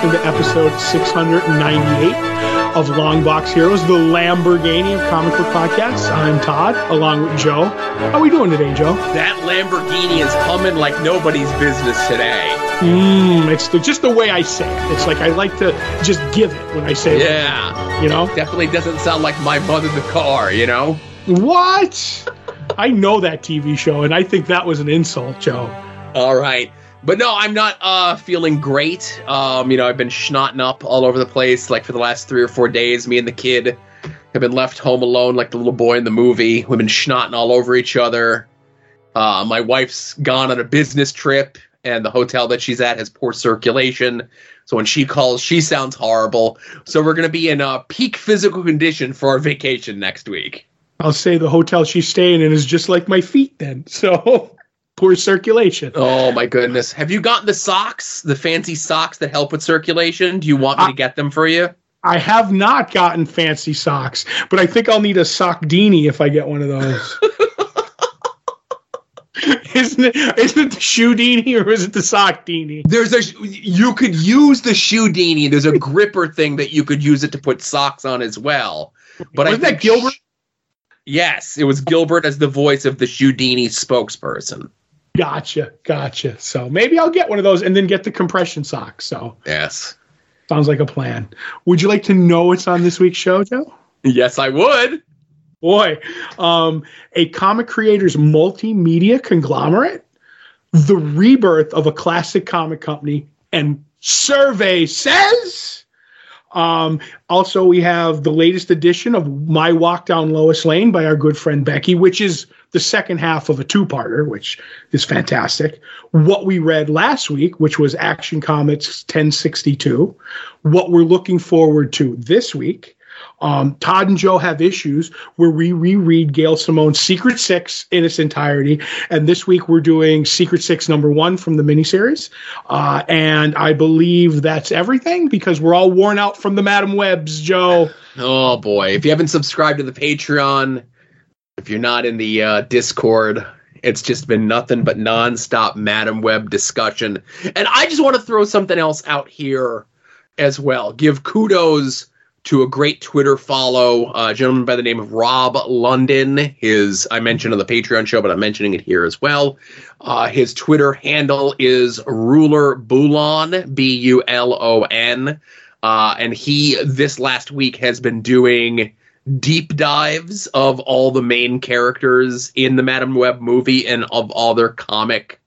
welcome to episode 698 of Longbox Heroes, the Lamborghini of comic book podcasts. I'm Todd, along with Joe. How are we doing today, Joe? That Lamborghini is humming like nobody's business today. Mmm, it's the, just the way I say it. It's like I like to just give it when I say Yeah. it. You know? Definitely doesn't sound like my mother the car, you know? What? I know that TV show, and I think that was an insult, Joe. All right. But no, I'm not uh, feeling great. Um, you know, I've been schnotting up all over the place like for the last three or four days. Me and the kid have been left home alone like the little boy in the movie. We've been schnotting all over each other. Uh, my wife's gone on a business trip, and the hotel that she's at has poor circulation. So when she calls, she sounds horrible. So we're going to be in uh, peak physical condition for our vacation next week. I'll say the hotel she's staying in is just like my feet then. So poor circulation. Oh my goodness. Have you gotten the socks, the fancy socks that help with circulation? Do you want me to get them for you? I have not gotten fancy socks, but I think I'll need a sock dini if I get one of those. isn't it isn't it the shoe dini or is it the sock dini? There's a you could use the shoe dini. There's a gripper thing that you could use it to put socks on as well. But Wasn't that think Gilbert? Yes, it was Gilbert as the voice of the Shoudini spokesperson. Gotcha, gotcha. So maybe I'll get one of those and then get the compression socks. So Yes. sounds like a plan. Would you like to know what's on this week's show, Joe? Yes, I would. Boy, um, a comic creators multimedia conglomerate, the rebirth of a classic comic company, and survey says. Um, also, we have the latest edition of My Walk Down Lois Lane by our good friend Becky, which is the second half of a two parter, which is fantastic. What we read last week, which was Action Comics 1062. What we're looking forward to this week. Um, Todd and Joe have issues where we reread Gail Simone's Secret Six in its entirety. And this week we're doing Secret Six number one from the miniseries. Uh, and I believe that's everything because we're all worn out from the Madam Webs, Joe. Oh boy. If you haven't subscribed to the Patreon, if you're not in the uh, Discord, it's just been nothing but nonstop Madam Web discussion. And I just want to throw something else out here as well. Give kudos to a great Twitter follow, a gentleman by the name of Rob London. His I mentioned on the Patreon show, but I'm mentioning it here as well. Uh, his Twitter handle is Ruler Bulon, B U L O N. Uh, and he this last week has been doing deep dives of all the main characters in the Madam Web movie and of all their comic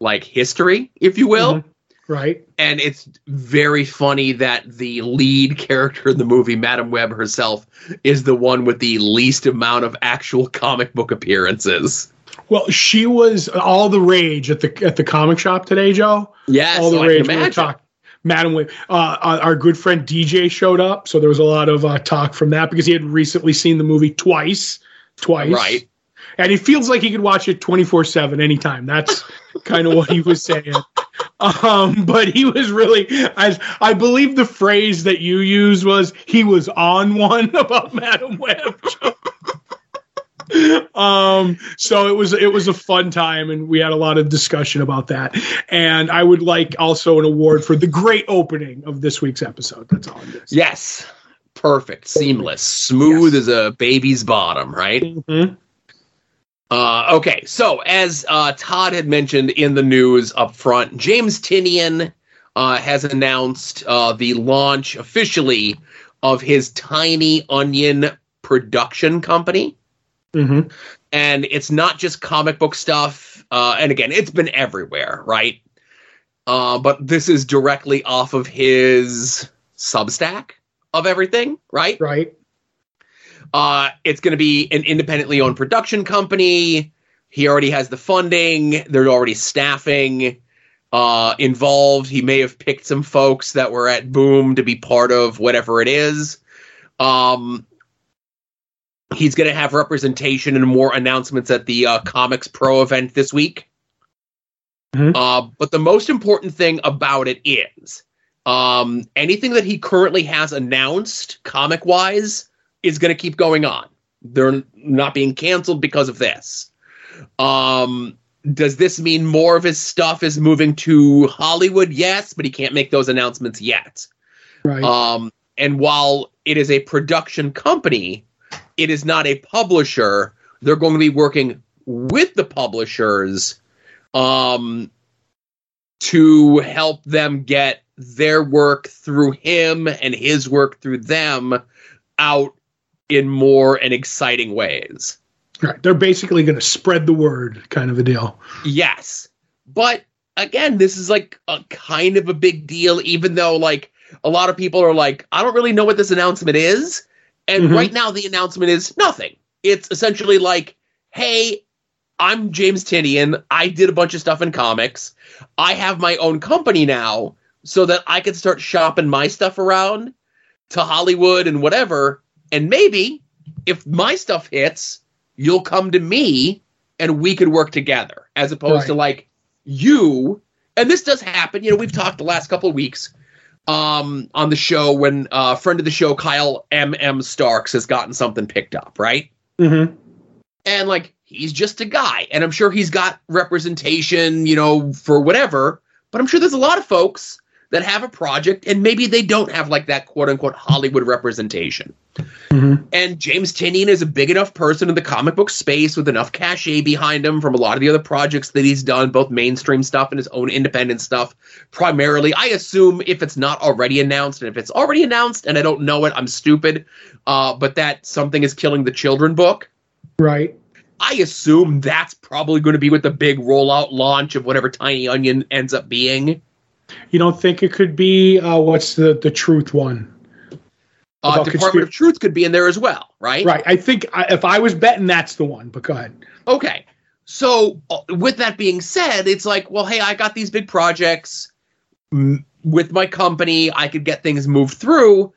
like history, if you will. Mhm. Right? And it's very funny that the lead character in the movie, Madam Web herself, is the one with the least amount of actual comic book appearances. Well, she was all the rage at the at the comic shop today, Joe. Yes, all the can rage. We were talk- Madam Web. Uh, uh, our good friend DJ showed up, so there was a lot of uh, talk from that because he had recently seen the movie twice, twice, Right. And he feels like he could watch it twenty four seven anytime. That's kind of what he was saying. Um, but he was really, I, I believe the phrase that you used was he was on one about Madam Web. Um so it was it was a fun time and we had a lot of discussion about that and i would like also an award for the great opening of this week's episode that's all i'm Yes. Perfect. Seamless. Smooth as a baby's bottom, right? Mhm. Uh, okay, so as uh, Todd had mentioned in the news up front, James Tynion uh, has announced uh, the launch officially of his Tiny Onion production company. Mhm. And it's not just comic book stuff. Uh, and again, it's been everywhere, right? Uh, but this is directly off of his Substack of everything, right? right Uh, it's going to be an independently owned production company. He already has the funding. There's already staffing uh, involved. He may have picked some folks that were at Boom to be part of whatever it is. Um, he's going to have representation and more announcements at the uh, ComicsPRO event this week. Mhm. Uh, but the most important thing about it is um, anything that he currently has announced, comic wise, is going to keep going on. They're not being canceled because of this. Um, does this mean more of his stuff is moving to Hollywood? Yes, but he can't make those announcements yet. Right. Um, and while it is a production company, it is not a publisher. They're going to be working with the publishers um, to help them get their work through him and his work through them out in more and exciting ways. right. They're basically going to spread the word, kind of a deal. Yes. But again, this is like a kind of a big deal, even though like a lot of people are like, I don't really know what this announcement is. And Mhm. right now the announcement is nothing. It's essentially like, hey, I'm James Tynion. I did a bunch of stuff in comics. I have my own company now so that I can start shopping my stuff around to Hollywood and whatever. And maybe if my stuff hits, you'll come to me and we could work together as opposed to like you. And this does happen. You know, we've talked the last couple of weeks um, on the show when a uh, friend of the show, Kyle M. M. Starks, has gotten something picked up, right? Mm-hmm. and like he's just a guy and i'm sure he's got representation you know for whatever but i'm sure there's a lot of folks that have a project and maybe they don't have like that quote unquote hollywood representation Mm-hmm. and james tynion is a big enough person in the comic book space with enough cachet behind him from a lot of the other projects that he's done both mainstream stuff and his own independent stuff primarily i assume if it's not already announced and if it's already announced and i don't know it i'm stupid uh, but that something is killing the children book Right. I assume that's probably going to be with the big rollout launch of whatever Tiny Onion ends up being. You don't think it could be uh, what's the the truth one? Uh, Department conspir- of Truth could be in there as well, right? Right. I think I, if I was betting, that's the one. But go ahead. Okay. So, uh, with that being said, it's like, well, hey, I got these big projects mm, with my company. I could get things moved through.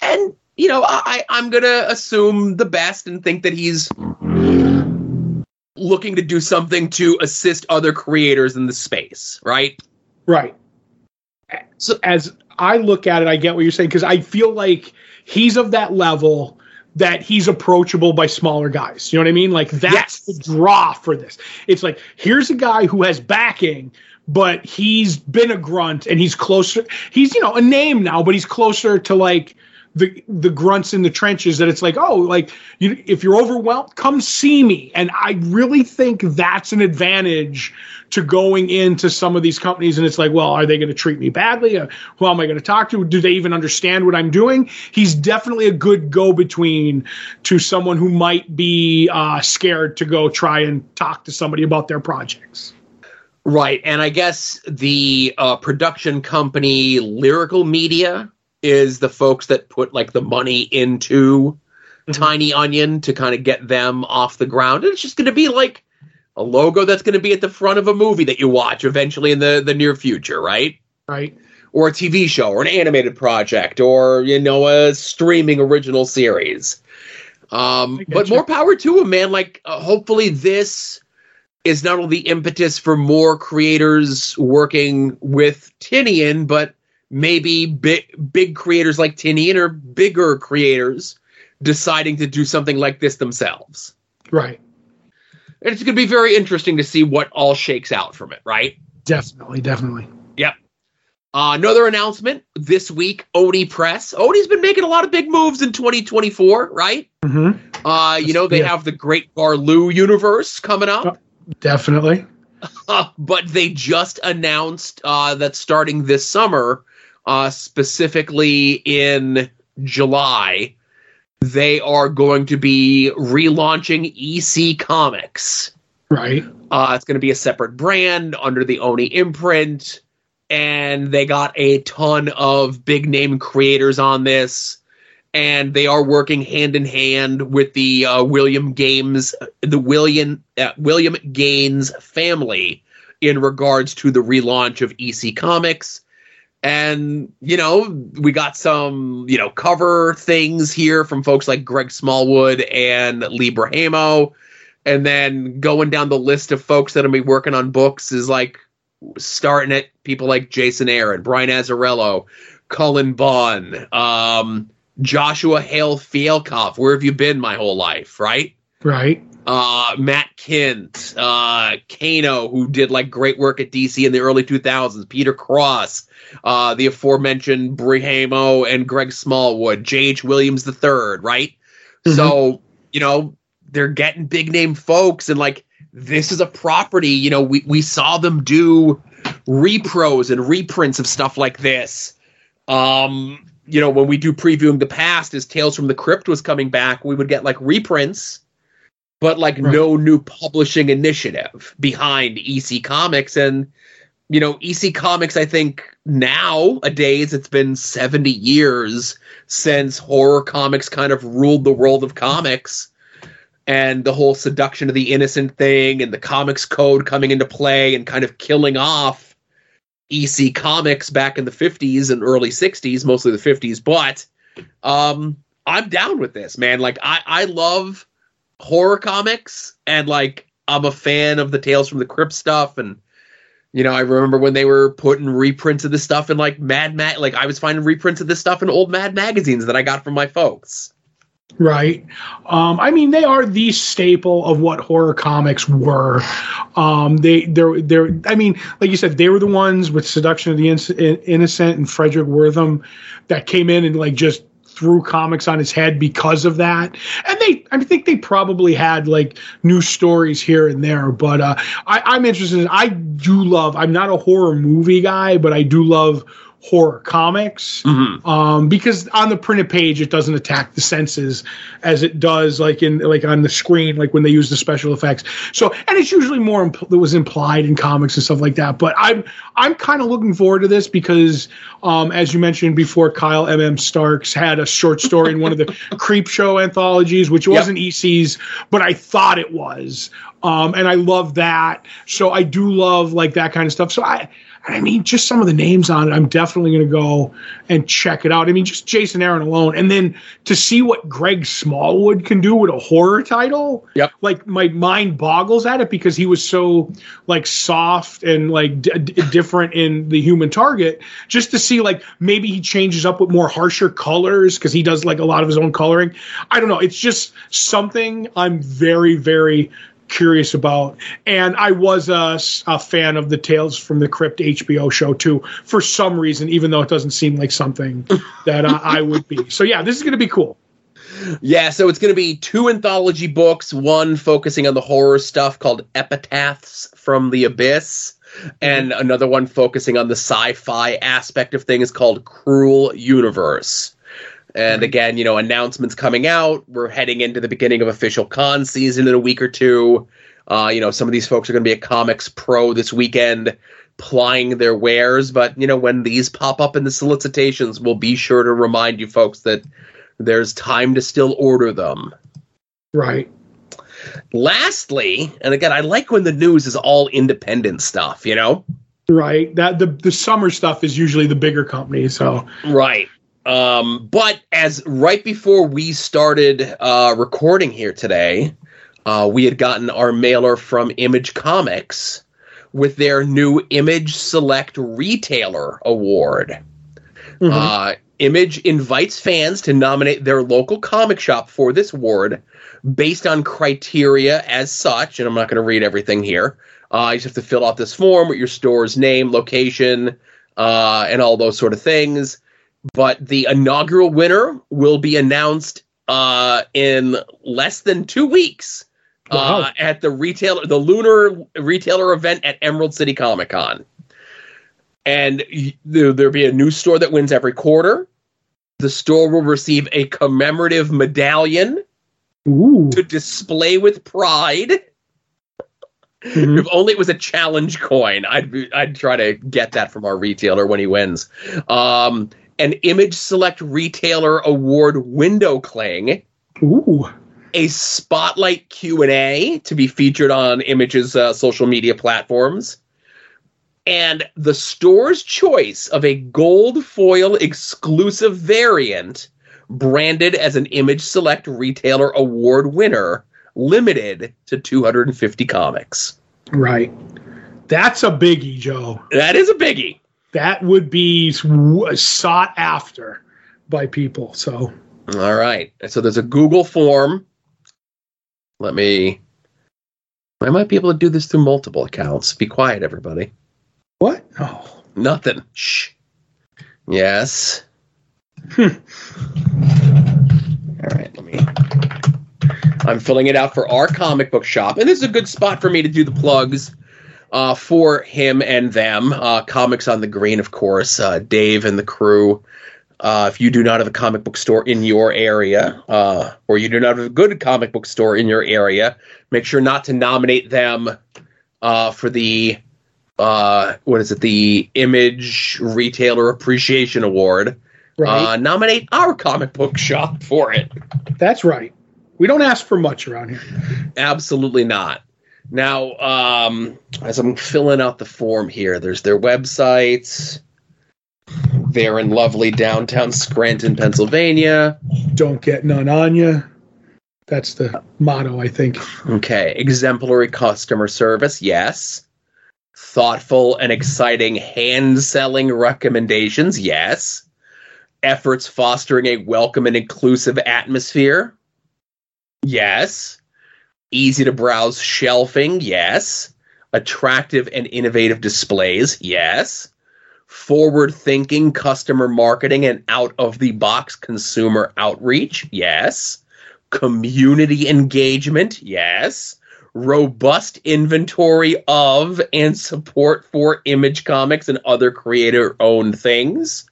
And, you know, I, I'm going to assume the best and think that he's looking to do something to assist other creators in the space, right? Right. So- as I look at it, I get what you're saying because I feel like he's of that level that he's approachable by smaller guys. You know what I mean? Like that's Yes. the draw for this. It's like here's a guy who has backing, but he's been a grunt and he's closer. He's you know a name now, but he's closer to like the the grunts in the trenches that it's like oh like you if you're overwhelmed come see me. And i really think that's an advantage to going into some of these companies. And it's like well are they going to treat me badly? Uh, who am i going to talk to? Do they even understand what i'm doing? He's definitely a good go between to someone who might be uh, scared to go try and talk to somebody about their projects. Right, and I guess the uh, production company Lyrical Media is the folks that put like the money into Mhm. Tiny Onion to kind of get them off the ground. And it's just going to be like a logo that's going to be at the front of a movie that you watch eventually in the the near future, right? right Or a TV show, or an animated project, or you know a streaming original series. Um, but getcha. more power to him, man. Like, uh, hopefully, this is not only the impetus for more creators working with Tynion, but maybe big big creators like Tynion or bigger creators deciding to do something like this themselves. right And it's going to be very interesting to see what all shakes out from it, right? definitely definitely Yep. Uh, another announcement this week: Oni Press. Oni's been making a lot of big moves in 2024, right? hmm Uh, you know they Yeah. have the Great Garloo universe coming up. definitely Uh, but they just announced uh, that starting this summer, uh, specifically in July, they are going to be relaunching EC Comics. right Uh, it's going to be a separate brand under the Oni imprint, and they got a ton of big name creators on this. And they are working hand in hand with the uh, William Gaines, the William uh, William Gaines family, in regards to the relaunch of EC Comics. And you know, we got some you know cover things here from folks like Greg Smallwood and Lee Bermejo and then going down the list of folks that will be working on books is like starting at people like Jason Aaron, Brian Azzarello, Cullen Bunn, um, Joshua Hale Fialkov. Where have you been my whole life, right? right uh, Matt Kindt, uh, Kano, who did like great work at DC in the early 2000s, Peter Cross, uh, the aforementioned Bermejo and Greg Smallwood, J.H. Williams III, right? So, you know, they're getting big name folks and like this is a property, you know, we, we saw them do repros and reprints of stuff like this. Um, you know, when we do previewing the past as Tales from the Crypt was coming back, we would get like reprints, but like Right. no new publishing initiative behind EC Comics. And, you know, EC Comics, I think nowadays it's been 70 years since horror comics kind of ruled the world of comics and the whole seduction of the innocent thing and the comics code coming into play and kind of killing off EC Comics back in the 50s and early 60s, mostly the 50s. But um, I'm down with this, man. Like, I, I love horror comics and, like, I'm a fan of the Tales from the Crypt stuff. And, you know, I remember when they were putting reprints of this stuff in, like, Mad Mag. Like, I was finding reprints of this stuff in old Mad magazines that I got from my folks. Right. Um, I mean, they are the staple of what horror comics were. Um, they, they're, they're. I mean, like you said, they were the ones with Seduction of the Innocent and Fredric Wertham that came in and like just threw comics on his head because of that. And they, I think they probably had like new stories here and there. But uh, I, I'm interested. In, I do love. I'm not a horror movie guy, but I do love horror comics um, because on the printed page it doesn't attack the senses as it does like in like on the screen like when they use the special effects. So and it's usually more impl- that was implied in comics and stuff like that but i'm i'm kind of looking forward to this because um, as you mentioned before kyle mm starks had a short story in one of the Creepshow anthologies which wasn't ec's but i thought it was. Um, and i love that. So i do love like that kind of stuff. So i I mean, just some of the names on it, I'm definitely going to go and check it out. I mean, just Jason Aaron alone, and then to see what Greg Smallwood can do with a horror title, Yep. like my mind boggles at it because he was so like soft and like d- d- different in the Human Target. Just to see like maybe he changes up with more harsher colors because he does like a lot of his own coloring. I don't know. It's just something I'm very very curious about. And I was a, a, fan of the Tales from the Crypt HBO show too, for some reason, even though it doesn't seem like something that uh, I would be. So yeah, this is going to be cool. Yeah, so it's going to be two anthology books, one focusing on the horror stuff called Epitaphs from the Abyss, and another one focusing on the sci fi aspect of things called Cruel Universe. And again, you know, announcements coming out. We're heading into the beginning of official con season in a week or two. Uh, you know, some of these folks are going to be at ComicsPRO this weekend plying their wares. But, you know, when these pop up in the solicitations, we'll be sure to remind you folks that there's time to still order them. Right. Lastly, and again, I like when the news is all independent stuff, you know? Right. That the the summer stuff is usually the bigger company. So Right. Um, but as right before we started uh, recording here today, uh, we had gotten our mailer from Image Comics with their new Image Select Retailer Award. Mhm. Uh, Image invites fans to nominate their local comic shop for this award based on criteria as such. And I'm not going to read everything here. Uh, you just have to fill out this form with your store's name, location, uh, and all those sort of things. But the inaugural winner will be announced uh, in less than two weeks Wow. uh, at the retailer, the Lunar Retailer event at Emerald City Comic Con. And there, there'll be a new store that wins every quarter. The store will receive a commemorative medallion ooh. to display with pride. Mhm. If only it was a challenge coin, I'd be- I'd try to get that from our retailer when he wins. Um, an Image Select Retailer Award window cling, Ooh. a spotlight Q and A to be featured on Image's uh, social media platforms, and the store's choice of a gold foil exclusive variant branded as an Image Select Retailer Award winner, limited to 250 comics. Right. That's a biggie, Joe. That is a biggie. That would be sought after by people. So All right. So there's a Google form. Let me I might be able to do this through multiple accounts. Be quiet, everybody. What? Oh. Nothing. Shh. Yes. Hmm. All right, let me. I'm filling it out for our comic book shop, and this is a good spot for me to do the plugs uh, for him and them. Uh, Comics on the Green, of course, uh, Dave and the crew. Uh, if you do not have a comic book store in your area, uh, or you do not have a good comic book store in your area, make sure not to nominate them uh, for the uh, what is it? The Image Retailer Appreciation Award. Right. Uh, nominate our comic book shop for it. That's right. We don't ask for much around here. Absolutely not. Now, um, as I'm filling out the form here, there's their websites. They're in lovely downtown Scranton, Pennsylvania. Don't get none on you. That's the motto, I think. Okay, exemplary customer service, yes. Thoughtful and exciting hand selling recommendations, yes. Efforts fostering a welcome and inclusive atmosphere, yes. Easy to browse shelving, yes. Attractive and innovative displays, yes. Forward thinking customer marketing and out of the box consumer outreach, yes. Community engagement, yes robust inventory of and support for image comics and other creator owned things?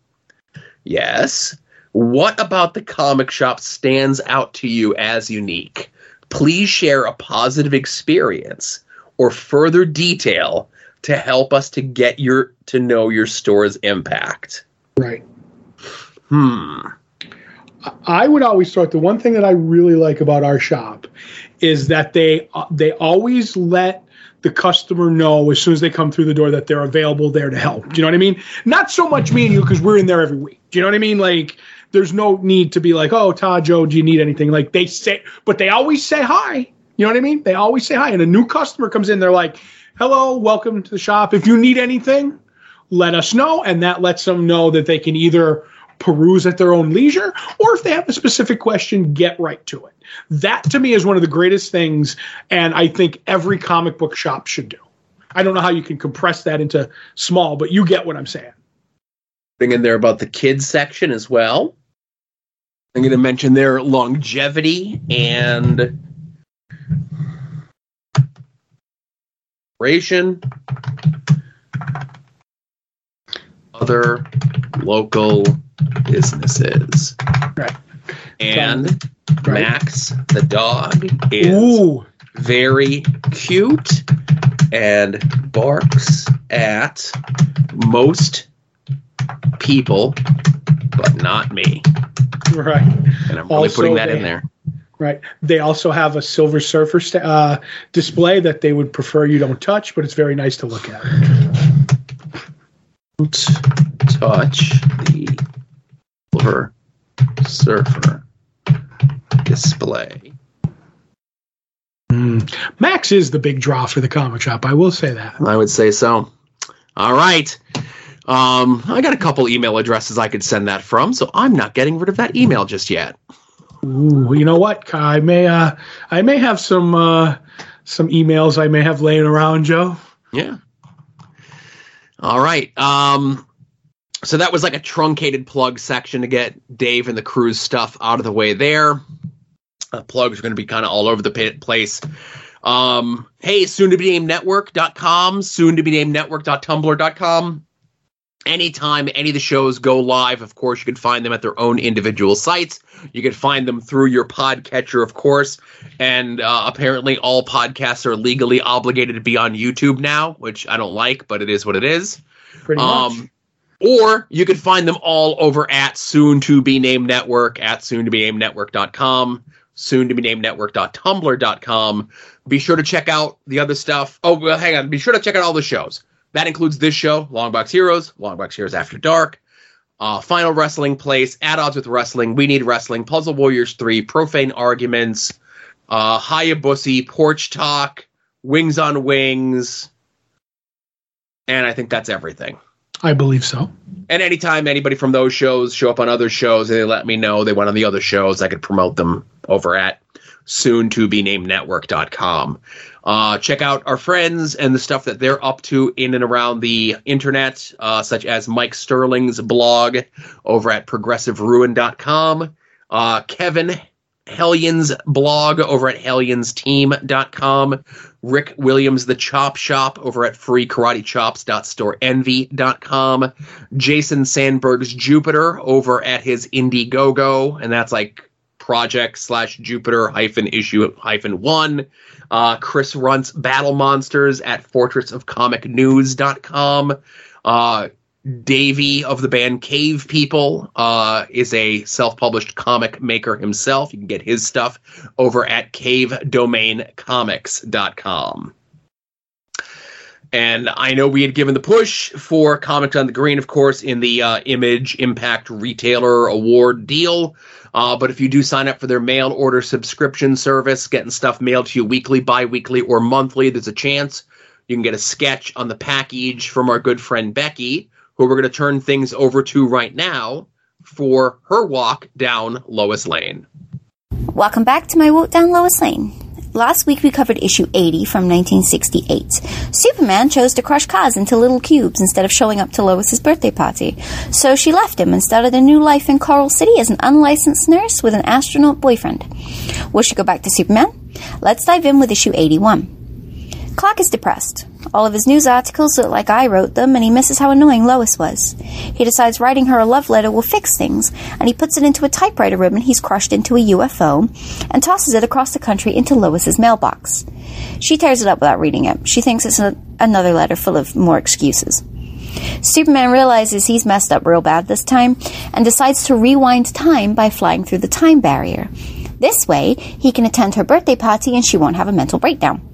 Yes. What about the comic shop stands out to you as unique? Please share a positive experience or further detail to help us to get your to know your store's impact. Right. Hmm. I would always start. The one thing that I really like about our shop is that they they always let the customer know as soon as they come through the door that they're available there to help. Do you know what I mean? Not so much me and you because we're in there every week. Do you know what I mean? Like there's no need to be like, oh, Todd, Joe, do you need anything? Like they say, but they always say hi. You know what I mean? They always say hi. And a new customer comes in, they're like, hello, welcome to the shop. If you need anything, let us know. And that lets them know that they can either peruse at their own leisure or if they have a specific question, get right to it. That to me is one of the greatest things, and I think every comic book shop should do. I don't know how you can compress that into small, but you get what I'm saying. Thing in there about the kids section as well. I'm going to mention their longevity and duration, other local businesses. Right. And Right. Max, the dog, is Ooh, very cute and barks at most people, but not me. right, And I'm really Also, putting that they- in there. right. They also have a Silver Surfer sta uh, display that they would prefer you don't touch, but it's very nice to look at. Don't touch the Silver Surfer display. Max is the big draw for the comic shop. I will say that. I would say so. All right. Um, I got a couple email addresses I could send that from, so I'm not getting rid of that email just yet. Ooh, you know what? I may, uh, I may have some, uh, some emails I may have laying around, Joe. Yeah. All right. Um, so that was like a truncated plug section to get Dave and the crew's stuff out of the way there. Uh, plugs are going to be kind of all over the place. Um, hey, soon to be named network.com, soon to be named network.tumblr.com. Anytime any of the shows go live, of course, you can find them at their own individual sites. You can find them through your podcatcher, of course. And uh, apparently, all podcasts are legally obligated to be on YouTube now, which I don't like, but it is what it is. Pretty much. Um, or you could find them all over at soon to be named network at soon to be named network.com, soon to be named network.tumblr.com. Be sure to check out the other stuff. Oh, well, hang on. Be sure to check out all the shows. That includes this show, Longbox Heroes, Longbox Heroes After Dark, uh, Final Wrestling Place, At Odds with Wrestling, We Need Wrestling, Puzzle Warriors 3, Profane Arguments, uh, Hayabusa, Porch Talk, Wings on Wings, and I think that's everything. I believe so. And anytime anybody from those shows show up on other shows and they let me know they went on the other shows, I could promote them over at soon to be named network.com. Uh, check out our friends and the stuff that they're up to in and around the internet, uh, such as Mike Sterling's blog over at progressiveruin.com, uh, Kevin Hellion's blog over at hellionsteam.com, Rick Williams, the Chop Shop over at freekaratechops.storeenvy.com, Jason Sandberg's Jupiter over at his Indiegogo, and that's like project slash Jupiter hyphen issue hyphen one. Uh, Chris Runt's Battle Monsters at fortressofcomicnews.com. Uh, Davey of the band Cave People uh, is a self-published comic maker himself. You can get his stuff over at cavedomaincomics.com. And I know we had given the push for Comics on the Green, of course, in the uh, Image Impact Retailer Award deal. Uh, but if you do sign up for their mail order subscription service, getting stuff mailed to you weekly, bi weekly, or monthly, there's a chance you can get a sketch on the package from our good friend Becky who we're going to turn things over to right now for her walk down Lois Lane. Welcome back to my walk down Lois Lane. Last week we covered issue 80 from 1968. Superman chose to crush Kaz into little cubes instead of showing up to Lois's birthday party. So she left him and started a new life in Coral City as an unlicensed nurse with an astronaut boyfriend. Will she go back to Superman? Let's dive in with issue 81. Clark is depressed. All of his news articles look like I wrote them, and he misses how annoying Lois was. He decides writing her a love letter will fix things, and he puts it into a typewriter ribbon he's crushed into a UFO and tosses it across the country into Lois's mailbox. She tears it up without reading it. She thinks it's a, another letter full of more excuses. Superman realizes he's messed up real bad this time and decides to rewind time by flying through the time barrier. This way, he can attend her birthday party and she won't have a mental breakdown.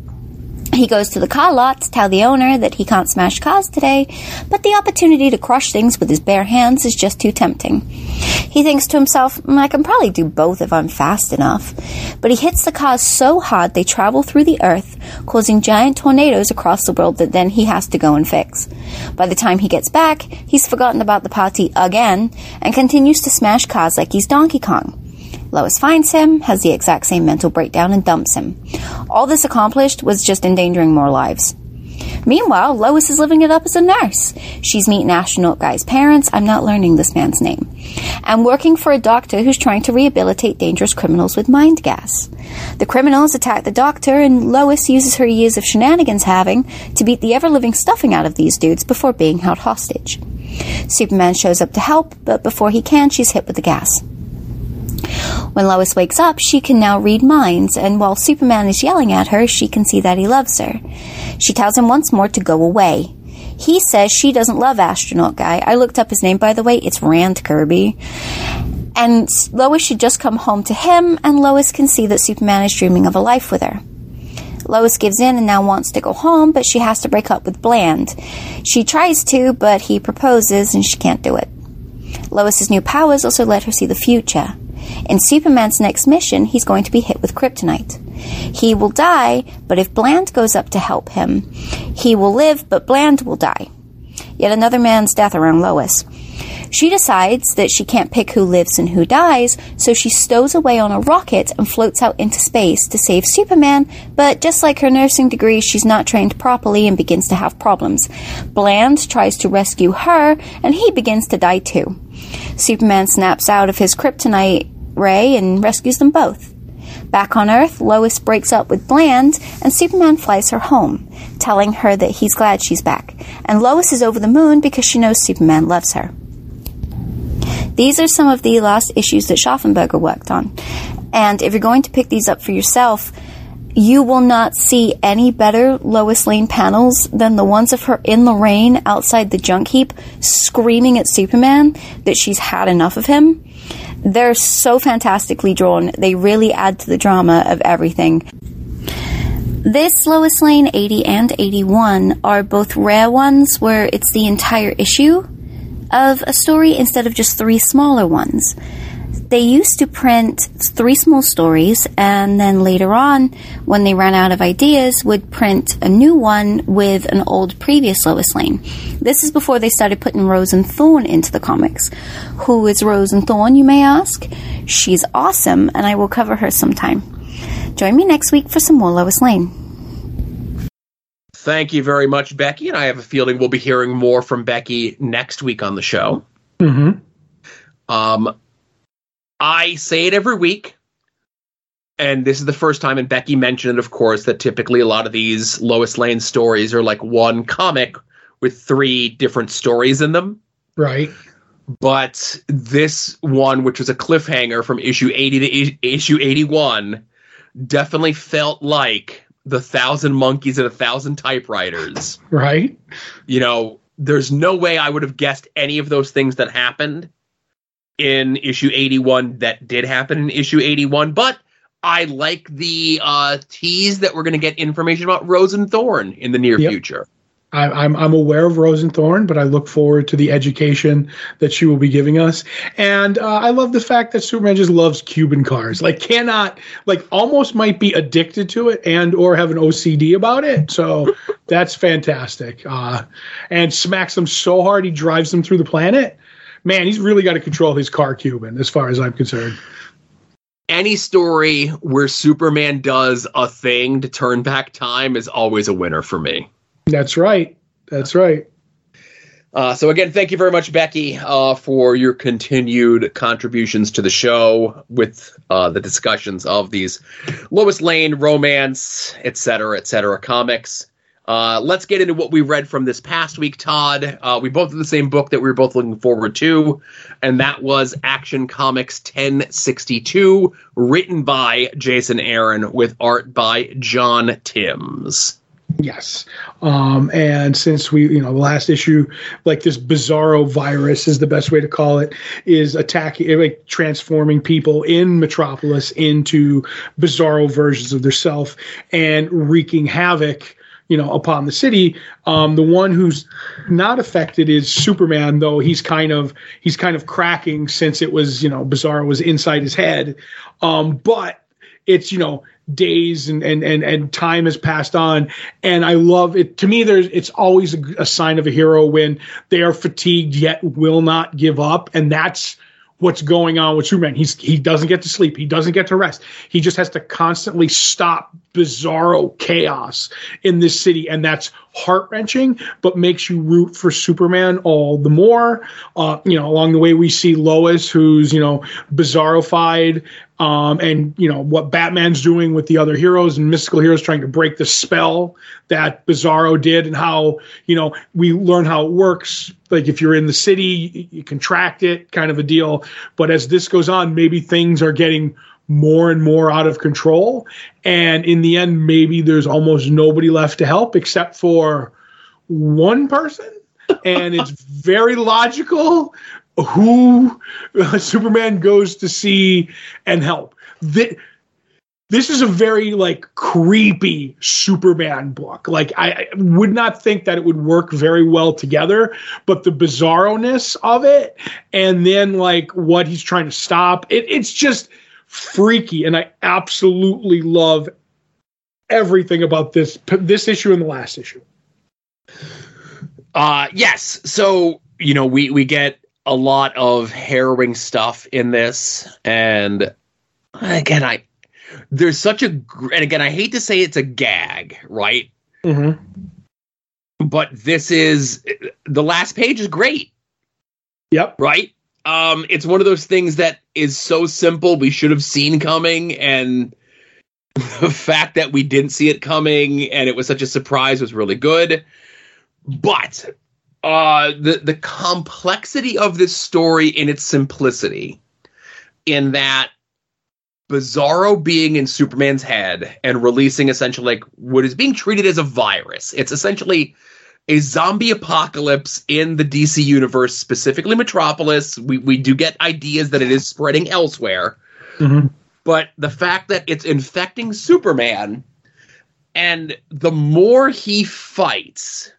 He goes to the car lot to tell the owner that he can't smash cars today, but the opportunity to crush things with his bare hands is just too tempting. He thinks to himself, mm, I can probably do both if I'm fast enough. But he hits the cars so hard they travel through the earth, causing giant tornadoes across the world that then he has to go and fix. By the time he gets back, he's forgotten about the party again and continues to smash cars like he's Donkey Kong. Lois finds him, has the exact same mental breakdown, and dumps him. All this accomplished was just endangering more lives. Meanwhile, Lois is living it up as a nurse. She's meeting astronaut guy's parents, I'm not learning this man's name, and working for a doctor who's trying to rehabilitate dangerous criminals with mind gas. The criminals attack the doctor, and Lois uses her years of shenanigans having to beat the ever living stuffing out of these dudes before being held hostage. Superman shows up to help, but before he can, she's hit with the gas. When Lois wakes up, she can now read minds, and while Superman is yelling at her, she can see that he loves her. She tells him once more to go away. He says she doesn't love Astronaut Guy. I looked up his name, by the way. It's Rand Kirby. And Lois should just come home to him, and Lois can see that Superman is dreaming of a life with her. Lois gives in and now wants to go home, but she has to break up with Bland. She tries to, but he proposes and she can't do it. Lois's new powers also let her see the future. In Superman's next mission, he's going to be hit with kryptonite. He will die, but if Bland goes up to help him, he will live, but Bland will die. Yet another man's death around Lois. She decides that she can't pick who lives and who dies, so she stows away on a rocket and floats out into space to save Superman, but just like her nursing degree, she's not trained properly and begins to have problems. Bland tries to rescue her, and he begins to die too. Superman snaps out of his kryptonite ray and rescues them both. Back on Earth, Lois breaks up with Bland, and Superman flies her home, telling her that he's glad she's back. And Lois is over the moon because she knows Superman loves her. These are some of the last issues that Schaffenberger worked on. And if you're going to pick these up for yourself, you will not see any better Lois Lane panels than the ones of her in the rain outside the junk heap screaming at Superman that she's had enough of him. They're so fantastically drawn. They really add to the drama of everything. This Lois Lane 80 and 81 are both rare ones where it's the entire issue of a story instead of just three smaller ones they used to print three small stories and then later on when they ran out of ideas would print a new one with an old previous Lois Lane. This is before they started putting Rose and Thorn into the comics. Who is Rose and Thorn, you may ask? She's awesome and I will cover her sometime. Join me next week for some more Lois Lane. Thank you very much, Becky. And I have a feeling we'll be hearing more from Becky next week on the show. Mm-hmm. Um, I say it every week, and this is the first time, and Becky mentioned it, of course, that typically a lot of these Lois Lane stories are like one comic with three different stories in them. Right. But this one, which was a cliffhanger from issue 80 to issue 81, definitely felt like the thousand monkeys and a thousand typewriters. Right. You know, there's no way I would have guessed any of those things that happened in issue 81 that did happen in issue 81, but I like the uh, tease that we're going to get information about Rose and Thorn in the near Yep. future. I, I'm I'm aware of Rose and Thorn, but I look forward to the education that she will be giving us. And uh, I love the fact that Superman just loves Cuban cars. Like cannot like almost might be addicted to it and or have an OCD about it. So that's fantastic. Uh, and smacks them so hard he drives them through the planet. Man, he's really got to control his car Cuban, as far as I'm concerned. Any story where Superman does a thing to turn back time is always a winner for me. That's right. That's right. Uh, so again, thank you very much, Becky, uh, for your continued contributions to the show with uh, the discussions of these Lois Lane romance, et cetera, et cetera, comics. Uh, let's get into what we read from this past week, Todd. Uh, we both have the same book that we were both looking forward to, and that was Action Comics 1062, written by Jason Aaron with art by John Timms. Yes. Um, and since we, you know, the last issue, like this bizarro virus is the best way to call it, is attacking, like transforming people in Metropolis into bizarro versions of themselves and wreaking havoc, you know, upon the city. Um, the one who's not affected is Superman, though he's kind of he's kind of cracking since it was, you know, Bizarro was inside his head. Um, but it's you know days and and and and time has passed on and i love it to me there's it's always a, a sign of a hero when they are fatigued yet will not give up and that's what's going on with Superman. He's he doesn't get to sleep. He doesn't get to rest. He just has to constantly stop bizarro chaos in this city, and that's heart wrenching, but makes you root for Superman all the more. Uh, you know, along the way we see Lois, who's you know bizarrofied, um, and you know what Batman's doing with the other heroes and mystical heroes trying to break the spell that Bizarro did, and how you know we learn how it works. Like if you're in the city, you, you contract it, kind of a deal. But as this goes on, maybe things are getting more and more out of control, and in the end, maybe there's almost nobody left to help except for one person. and it's very logical who Superman goes to see and help. Thi- this is a very like creepy Superman book. Like I, I would not think that it would work very well together, but the bizarroness of it, and then like what he's trying to stop, it, it's just freaky, and I absolutely love everything about this this issue and the last issue. Uh yes. So, you know, we we get a lot of harrowing stuff in this and again I there's such a and again I hate to say it's a gag, right? Mm-hmm. But this is the last page is great, Yep. right? Um it's one of those things that is so simple we should have seen coming and the fact that we didn't see it coming and it was such a surprise was really good. But uh the the complexity of this story in its simplicity in that Bizarro being in Superman's head and releasing essentially like what is being treated as a virus. It's essentially a zombie apocalypse in the DC universe, specifically Metropolis. We we do get ideas that it is spreading elsewhere Mm-hmm. but the fact that it's infecting Superman, and the more he fights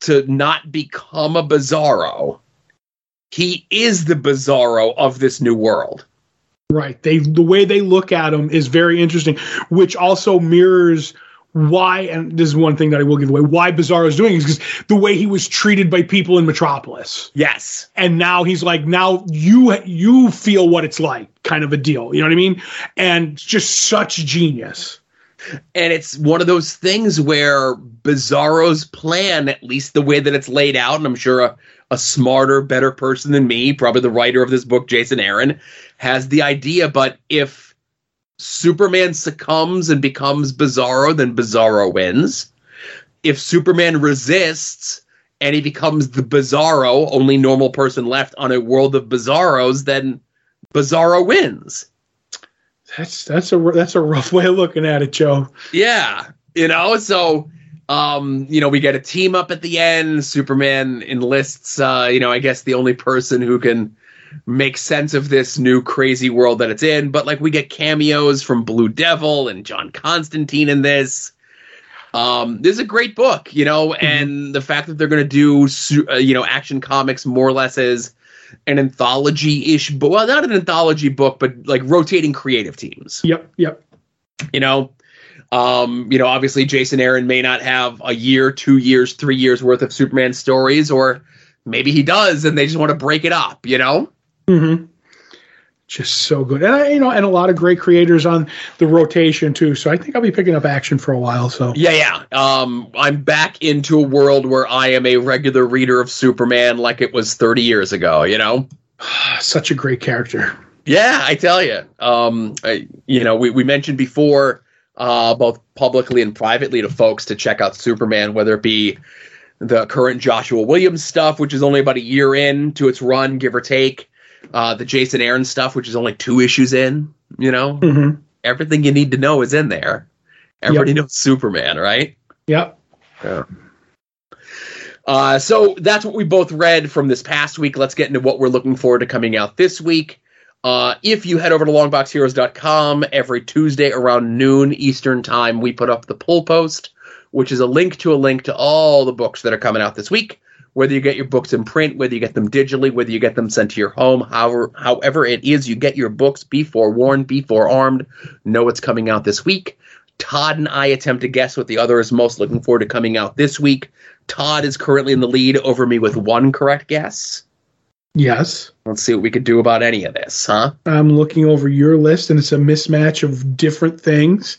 to not become a Bizarro, he is the Bizarro of this new world. Right. They the way they look at him is very interesting, which also mirrors why, and this is one thing that I will give away, why Bizarro is doing is because the way he was treated by people in Metropolis. Yes. And now he's like, now you you feel what it's like, kind of a deal. You know what I mean? And just such genius. And it's one of those things where Bizarro's plan, at least the way that it's laid out, and I'm sure a, a smarter, better person than me, probably the writer of this book, Jason Aaron, has the idea. But if Superman succumbs and becomes Bizarro, then Bizarro wins. If Superman resists and he becomes the Bizarro, only normal person left on a world of Bizarros, then Bizarro wins. That's that's a that's a rough way of looking at it, Joe. Yeah, you know, so um, you know, we get a team up at the end. Superman enlists, uh, you know, I guess the only person who can make sense of this new crazy world that it's in. But like, we get cameos from Blue Devil and John Constantine in this. Um, this is a great book, you know, Mm-hmm. and the fact that they're going to do, uh, you know, action comics more or less as an anthology ish book. Well, not an anthology book, but like rotating creative teams Yep, yep. you know um you know obviously jason aaron may not have a year two years three years worth of superman stories or maybe he does and they just want to break it up you know hmm Just so good, and I, you know, and a lot of great creators on the rotation too. So I think I'll be picking up action for a while. So yeah yeah um i'm back into a world where i am a regular reader of superman like it was 30 years ago you know such a great character. Yeah, I tell you. Um, I, you know, we, we mentioned before, uh, both publicly and privately to folks to check out Superman, whether it be the current Joshua Williamson stuff, which is only about a year in to its run, give or take, uh, the Jason Aaron stuff, which is only two issues in. You know, hmm everything you need to know is in there. Everybody knows Superman, right? Yep. Yeah. Uh, so that's what we both read from this past week. Let's get into what we're looking forward to coming out this week. Uh, if you head over to longboxheroes.com every Tuesday around noon Eastern time, we put up the pull post, which is a link to a link to all the books that are coming out this week. Whether you get your books in print, whether you get them digitally, whether you get them sent to your home, however, however it is you get your books, be forewarned, be forearmed, know what's coming out this week. Todd and I attempt to guess what the other is most looking forward to coming out this week. Todd is currently in the lead over me with one correct guess. Yes. Let's see what we could do about any of this, huh? I'm looking over your list, and it's a mismatch of different things.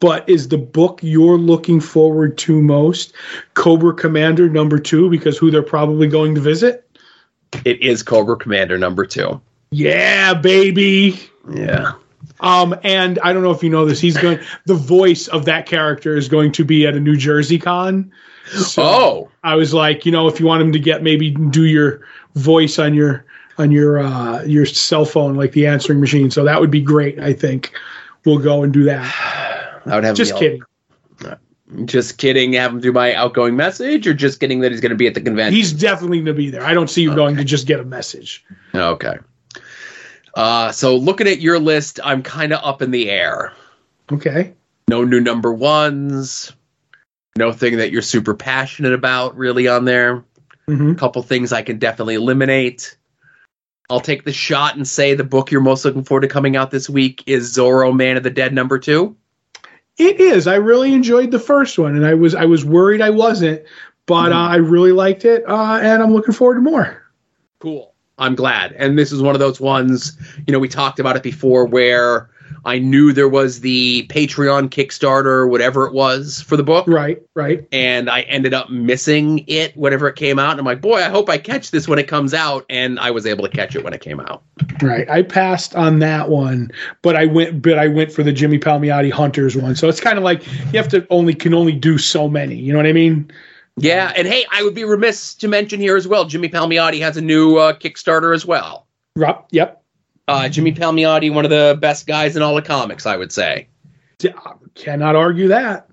But is the book you're looking forward to most Cobra Commander number two? Because who they're probably going to visit? It is Cobra Commander number two. Yeah, baby. Yeah. Um, and I don't know if you know this. He's going. The voice of that character is going to be at a New Jersey con. So Oh, I was like, you know, if you want him to get maybe do your voice on your on your uh, your cell phone, like the answering machine. So that would be great. I think we'll go and do that. I would have Just all- kidding. Just kidding. Have him do my outgoing message, or just kidding that he's going to be at the convention. He's definitely going to be there. I don't see you going to just get a message. okay. Uh, so looking at your list, I'm kind of up in the air. Okay. No new number ones. No thing that you're super passionate about really on there. Hmm A couple things I can definitely eliminate. I'll take the shot and say the book you're most looking forward to coming out this week is Zorro Man of the Dead number two. It is. I really enjoyed the first one, and I was I was worried I wasn't, but uh, I really liked it, uh, and I'm looking forward to more. Cool. I'm glad. And this is one of those ones, you know, we talked about it before where I knew there was the Patreon Kickstarter, whatever it was for the book. Right. Right. And I ended up missing it whenever it came out. And I'm like, boy, I hope I catch this when it comes out. And I was able to catch it when it came out. Right. I passed on that one, but I went but I went for the Jimmy Palmiotti Hunters one. So it's kind of like you have to only can only do so many. You know what I mean? Yeah. And hey, I would be remiss to mention here as well Jimmy Palmiotti has a new uh, Kickstarter as well. Rup, Yep. Uh, Jimmy Palmiotti, one of the best guys in all the comics, I would say. D- Cannot argue that.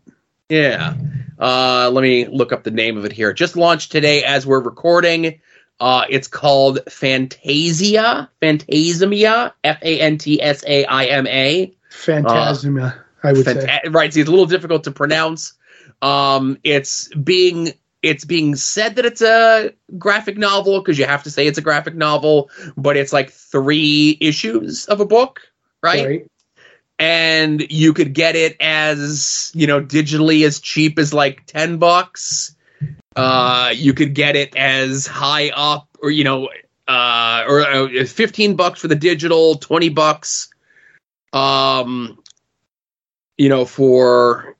Yeah. Uh, let me look up the name of it here. It just launched today as we're recording. Uh, it's called Fantasia. Fantasimia. F A N T S A I M A. Phantasma, I would say. Right. See, it's a little difficult to pronounce. Um, it's being it's being said that it's a graphic novel because you have to say it's a graphic novel, but it's like three issues of a book, right? Right. and you could get it as you know digitally as cheap as like 10 bucks uh you could get it as high up or you know uh or uh, 15 bucks for the digital 20 bucks um you know for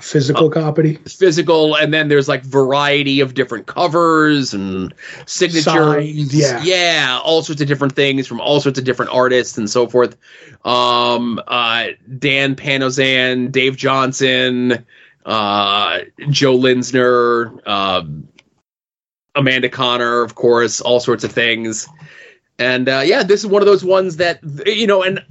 Physical copy. physical and then there's like variety of different covers and signatures yeah. yeah all sorts of different things from all sorts of different artists and so forth um uh dan panosian dave johnson uh joe linsner um amanda conner of course all sorts of things and uh yeah this is one of those ones that you know and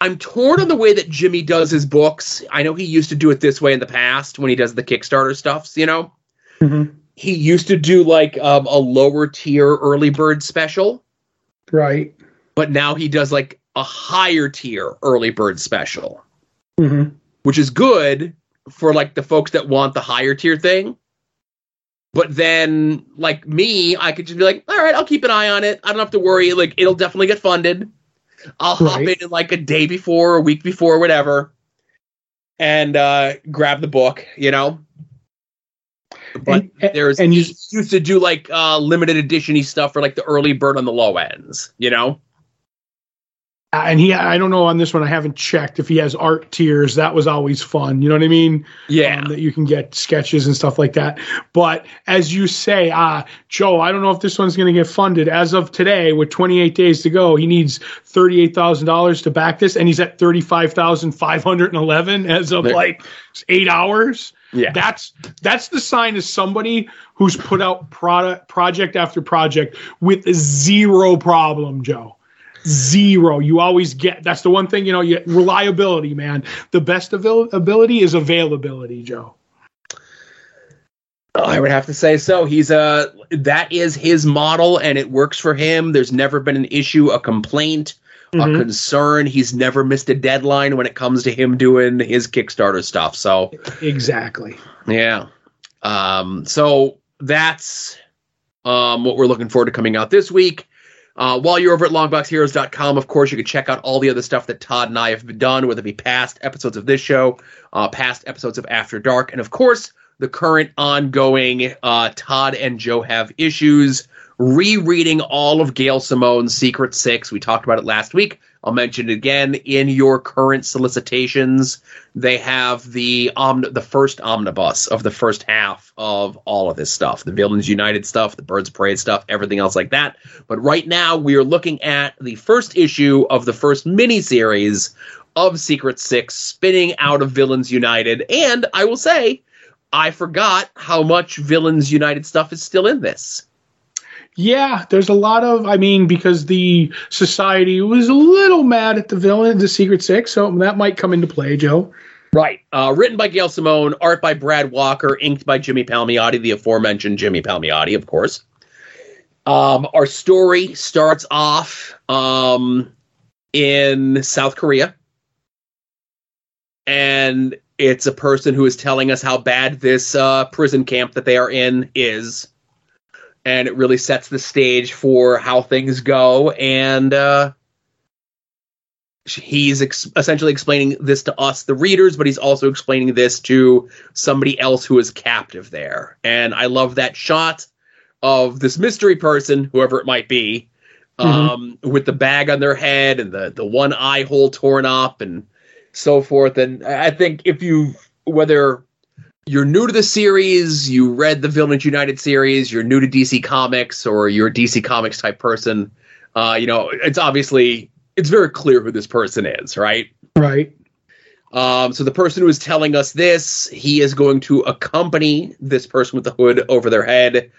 I'm torn on the way that Jimmy does his books. I know he used to do it this way in the past when he does the Kickstarter stuffs, you know. Mhm. He used to do like um, a lower tier early bird special, Right. but now he does like a higher tier early bird special, hmm which is good for like the folks that want the higher tier thing. But then, like me, I could just be like, all right, I'll keep an eye on it. I don't have to worry. Like, it'll definitely get funded. I'll hop Right. in like a day before, a week before, whatever, and uh, grab the book, you know. But And- there's and you- used to do like uh, limited editiony stuff for like the early bird on the low ends, you know. And he, I don't know on this one. I haven't checked if he has art tiers. That was always fun. You know what I mean? Yeah, um, that you can get sketches and stuff like that. But as you say, uh, Joe, I don't know if this one's going to get funded. As of today, with 28 days to go, he needs $38,000 to back this, and he's at 35,511 as of There- like eight hours. yeah. That's that's the sign of somebody who's put out product project after project with zero problem, Joe. Zero. You always get. That's the one thing you know. You, reliability, man. The best avail- ability is availability, Joe. I would have to say so. He's a that is his model, and it works for him. There's never been an issue, a complaint, a Mhm. concern. He's never missed a deadline when it comes to him doing his Kickstarter stuff. So Exactly. yeah, um, so that's um, what we're looking forward to coming out this week. Uh, while you're over at longboxheroes.com, of course, you can check out all the other stuff that Todd and I have done, whether it be past episodes of this show, uh, past episodes of After Dark, and of course, the current ongoing uh, Todd and Joe Have Issues, rereading all of Gail Simone's Secret Six. We talked about it last week. I'll mention it again in your current solicitations. They have the omni- the first omnibus of the first half of all of this stuff, the Villains United stuff, the Birds of Prey stuff, everything else like that. But right now, we are looking at the first issue of the first miniseries of Secret Six, spinning out of Villains United. And I will say, I forgot how much Villains United stuff is still in this. Yeah, there's a lot of. I mean, because the society was a little mad at the villain, the Secret Six, so that might come into play, Joe. Right. Uh, written by Gail Simone, art by Brad Walker, inked by Jimmy Palmiotti, the aforementioned Jimmy Palmiotti, of course. Um, our story starts off um, in South Korea. And it's a person who is telling us how bad this uh, prison camp that they are in is. And it really sets the stage for how things go. And uh, he's ex- essentially explaining this to us, the readers, but he's also explaining this to somebody else who is captive there. And I love that shot of this mystery person, whoever it might be, um, with the bag on their head and the, the one eye hole torn up and so forth. And I think if you, whether you're new to the series, you read the Villains United series, you're new to DC Comics, or you're a DC Comics type person, uh, you know, it's obviously it's very clear who this person is, right? Right. Um, so the person who is telling us this, he is going to accompany this person with the hood over their head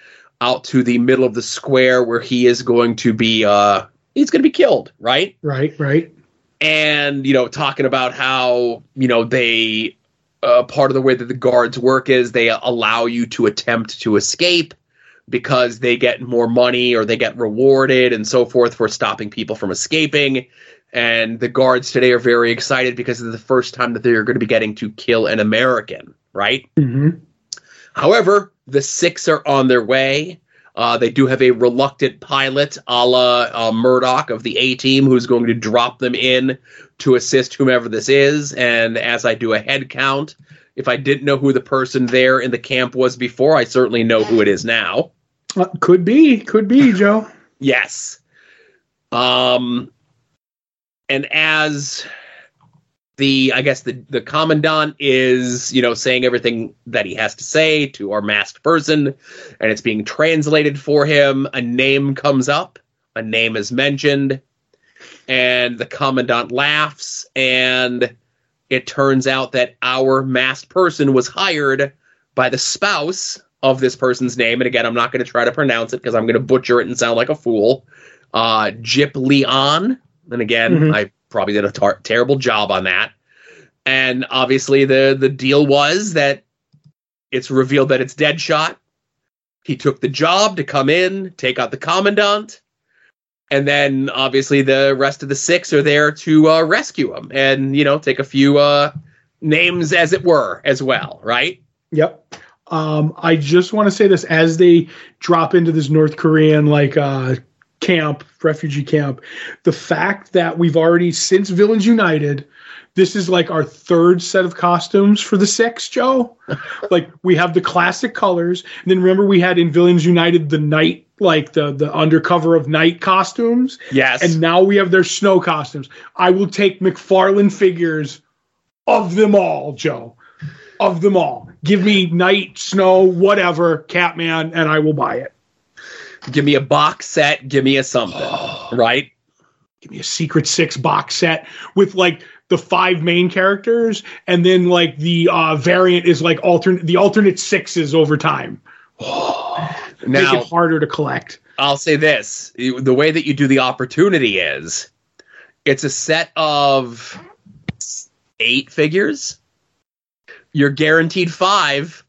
out to the middle of the square where he is going to be uh he's going to be killed, right? Right. Right. and you know talking about how you know they uh, part of the way that the guards work is they allow you to attempt to escape because they get more money or they get rewarded and so forth for stopping people from escaping. And the guards today are very excited because it's the first time that they're going to be getting to kill an american right? Hmm However, the six are on their way. Uh, they do have a reluctant pilot, a la uh, Murdock of the A Team, who's going to drop them in to assist whomever this is. And as I do a head count, if I didn't know who the person there in the camp was before, I certainly know who it is now. Uh, could be, could be, Joe. Yes. Um, and as the I guess the the commandant is you know saying everything that he has to say to our masked person, and it's being translated for him. A name comes up, a name is mentioned, and the commandant laughs, and it turns out that our masked person was hired by the spouse of this person's name. And again, I'm not going to try to pronounce it because I'm going to butcher it and sound like a fool. Uh, Jip Leon. And again, Mhm. I probably did a tar- terrible job on that. And obviously, the the deal was that it's revealed that it's Deadshot. He took the job to come in, take out the commandant, and then obviously the rest of the six are there to uh, rescue him and you know take a few uh, names, as it were, as well, right? Yep. Um, I just want to say this as they drop into this North Korean like uh, camp, refugee camp, the fact that we've already since Villains United, this is like our third set of costumes for the six, Joe. like we have the classic colors, and then remember we had in Villains United the night, like the the undercover of night costumes, Yes. and now we have their snow costumes. I will take McFarlane figures of them all, Joe. Of them all. Give me night, snow, whatever, Catman, and I will buy it. Give me a box set. Give me a something, right? Give me a Secret Six box set with like the five main characters, and then like the uh, variant is like alternate the alternate sixes over time. Make Now it harder to collect. I'll say this: the way that you do the opportunity is, it's a set of eight figures. You're guaranteed five.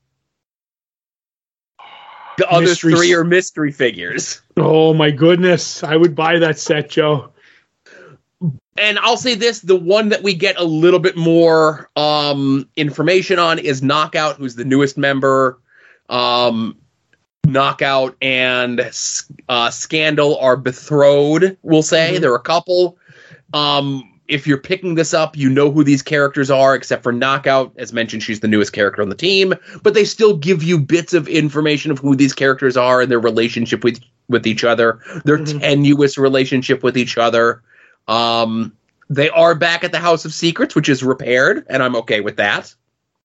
The other Mystery- three are mystery figures. Oh my goodness. I would buy that set, Joe. and I'll say this: the one that we get a little bit more um, information on is Knockout, who's the newest member. Um, Knockout and uh, Scandal are betrothed. We'll say Mhm. they're a couple. Um, if you're picking this up, you know who these characters are, except for Knockout. As mentioned, she's the newest character on the team, but they still give you bits of information of who these characters are and their relationship with with each other, their Mhm. tenuous relationship with each other. Um, they are back at the House of Secrets, which is repaired, and I'm okay with that.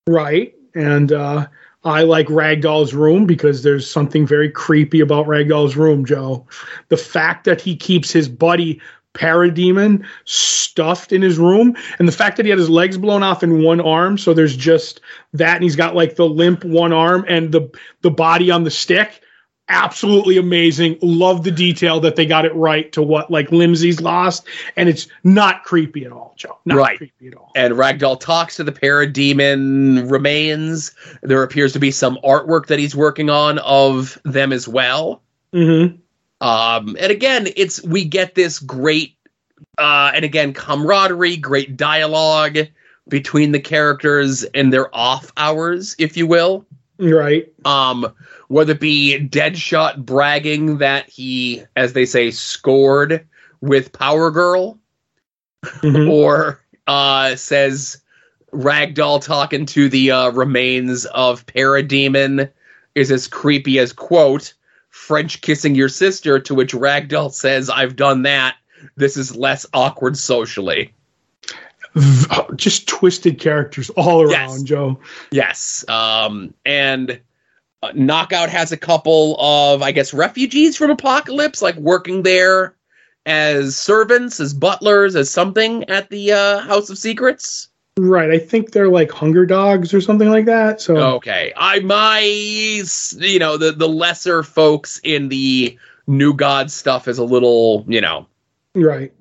Right. And uh, I like Ragdoll's room because there's something very creepy about Ragdoll's room, Joe. The fact that he keeps his buddy Parademon stuffed in his room, and the fact that he had his legs blown off in one arm, so there's just that, and he's got like the limp one arm and the the body on the stick. Absolutely amazing. Love the detail that they got it right to what like Limsey's lost, and it's not creepy at all, Joe. Not Right. creepy at all. And Ragdoll talks to the parademon remains. There appears to be some artwork that he's working on of them as well. Mm-hmm. Um, and again, it's we get this great, uh, and again, camaraderie, great dialogue between the characters and their off hours, if you will. Right. Um, whether it be Deadshot bragging that he, as they say, scored with Power Girl, Mhm. or uh, says Ragdoll talking to the uh, remains of Parademon is as creepy as quote French kissing your sister, to which Ragdoll says, "I've done that. This is less awkward socially." just twisted characters all around, Yes. Joe. Yes, um, and uh, Knockout has a couple of, I guess, refugees from Apokolips, like working there as servants, as butlers, as something at the uh, House of Secrets. Right. I think they're like hunger dogs or something like that. So Okay, I my you know the the lesser folks in the New God stuff is a little you know right.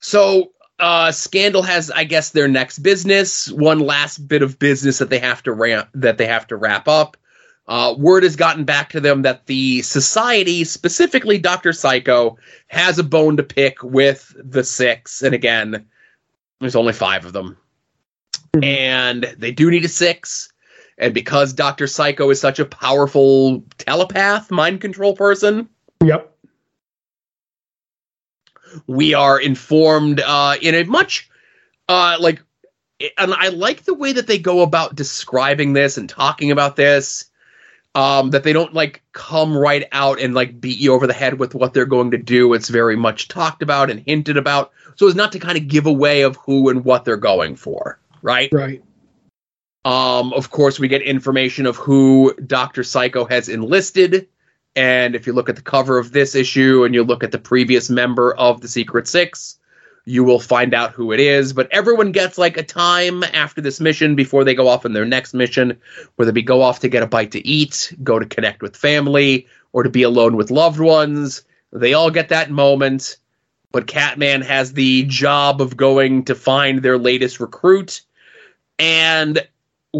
So uh Scandal has I guess their next business, one last bit of business that they have to ramp that they have to wrap up. Uh, word has gotten back to them that the society, specifically Dr. Psycho, has a bone to pick with the six. And again, there's only five of them. Mhm. And they do need a six. And because Dr. Psycho is such a powerful telepath, mind control person, Yep. we are informed uh, in a much uh, like and i like the way that they go about describing this and talking about this um, that they don't like come right out and like beat you over the head with what they're going to do it's very much talked about and hinted about so as not to kind of give away of who and what they're going for right Right. um, of course, we get information of who Dr. Psycho has enlisted. And if you look at the cover of this issue and you look at the previous member of the Secret Six, you will find out who it is. But everyone gets like a time after this mission before they go off on their next mission, whether it be go off to get a bite to eat, go to connect with family, or to be alone with loved ones. They all get that moment. But Catman has the job of going to find their latest recruit. And I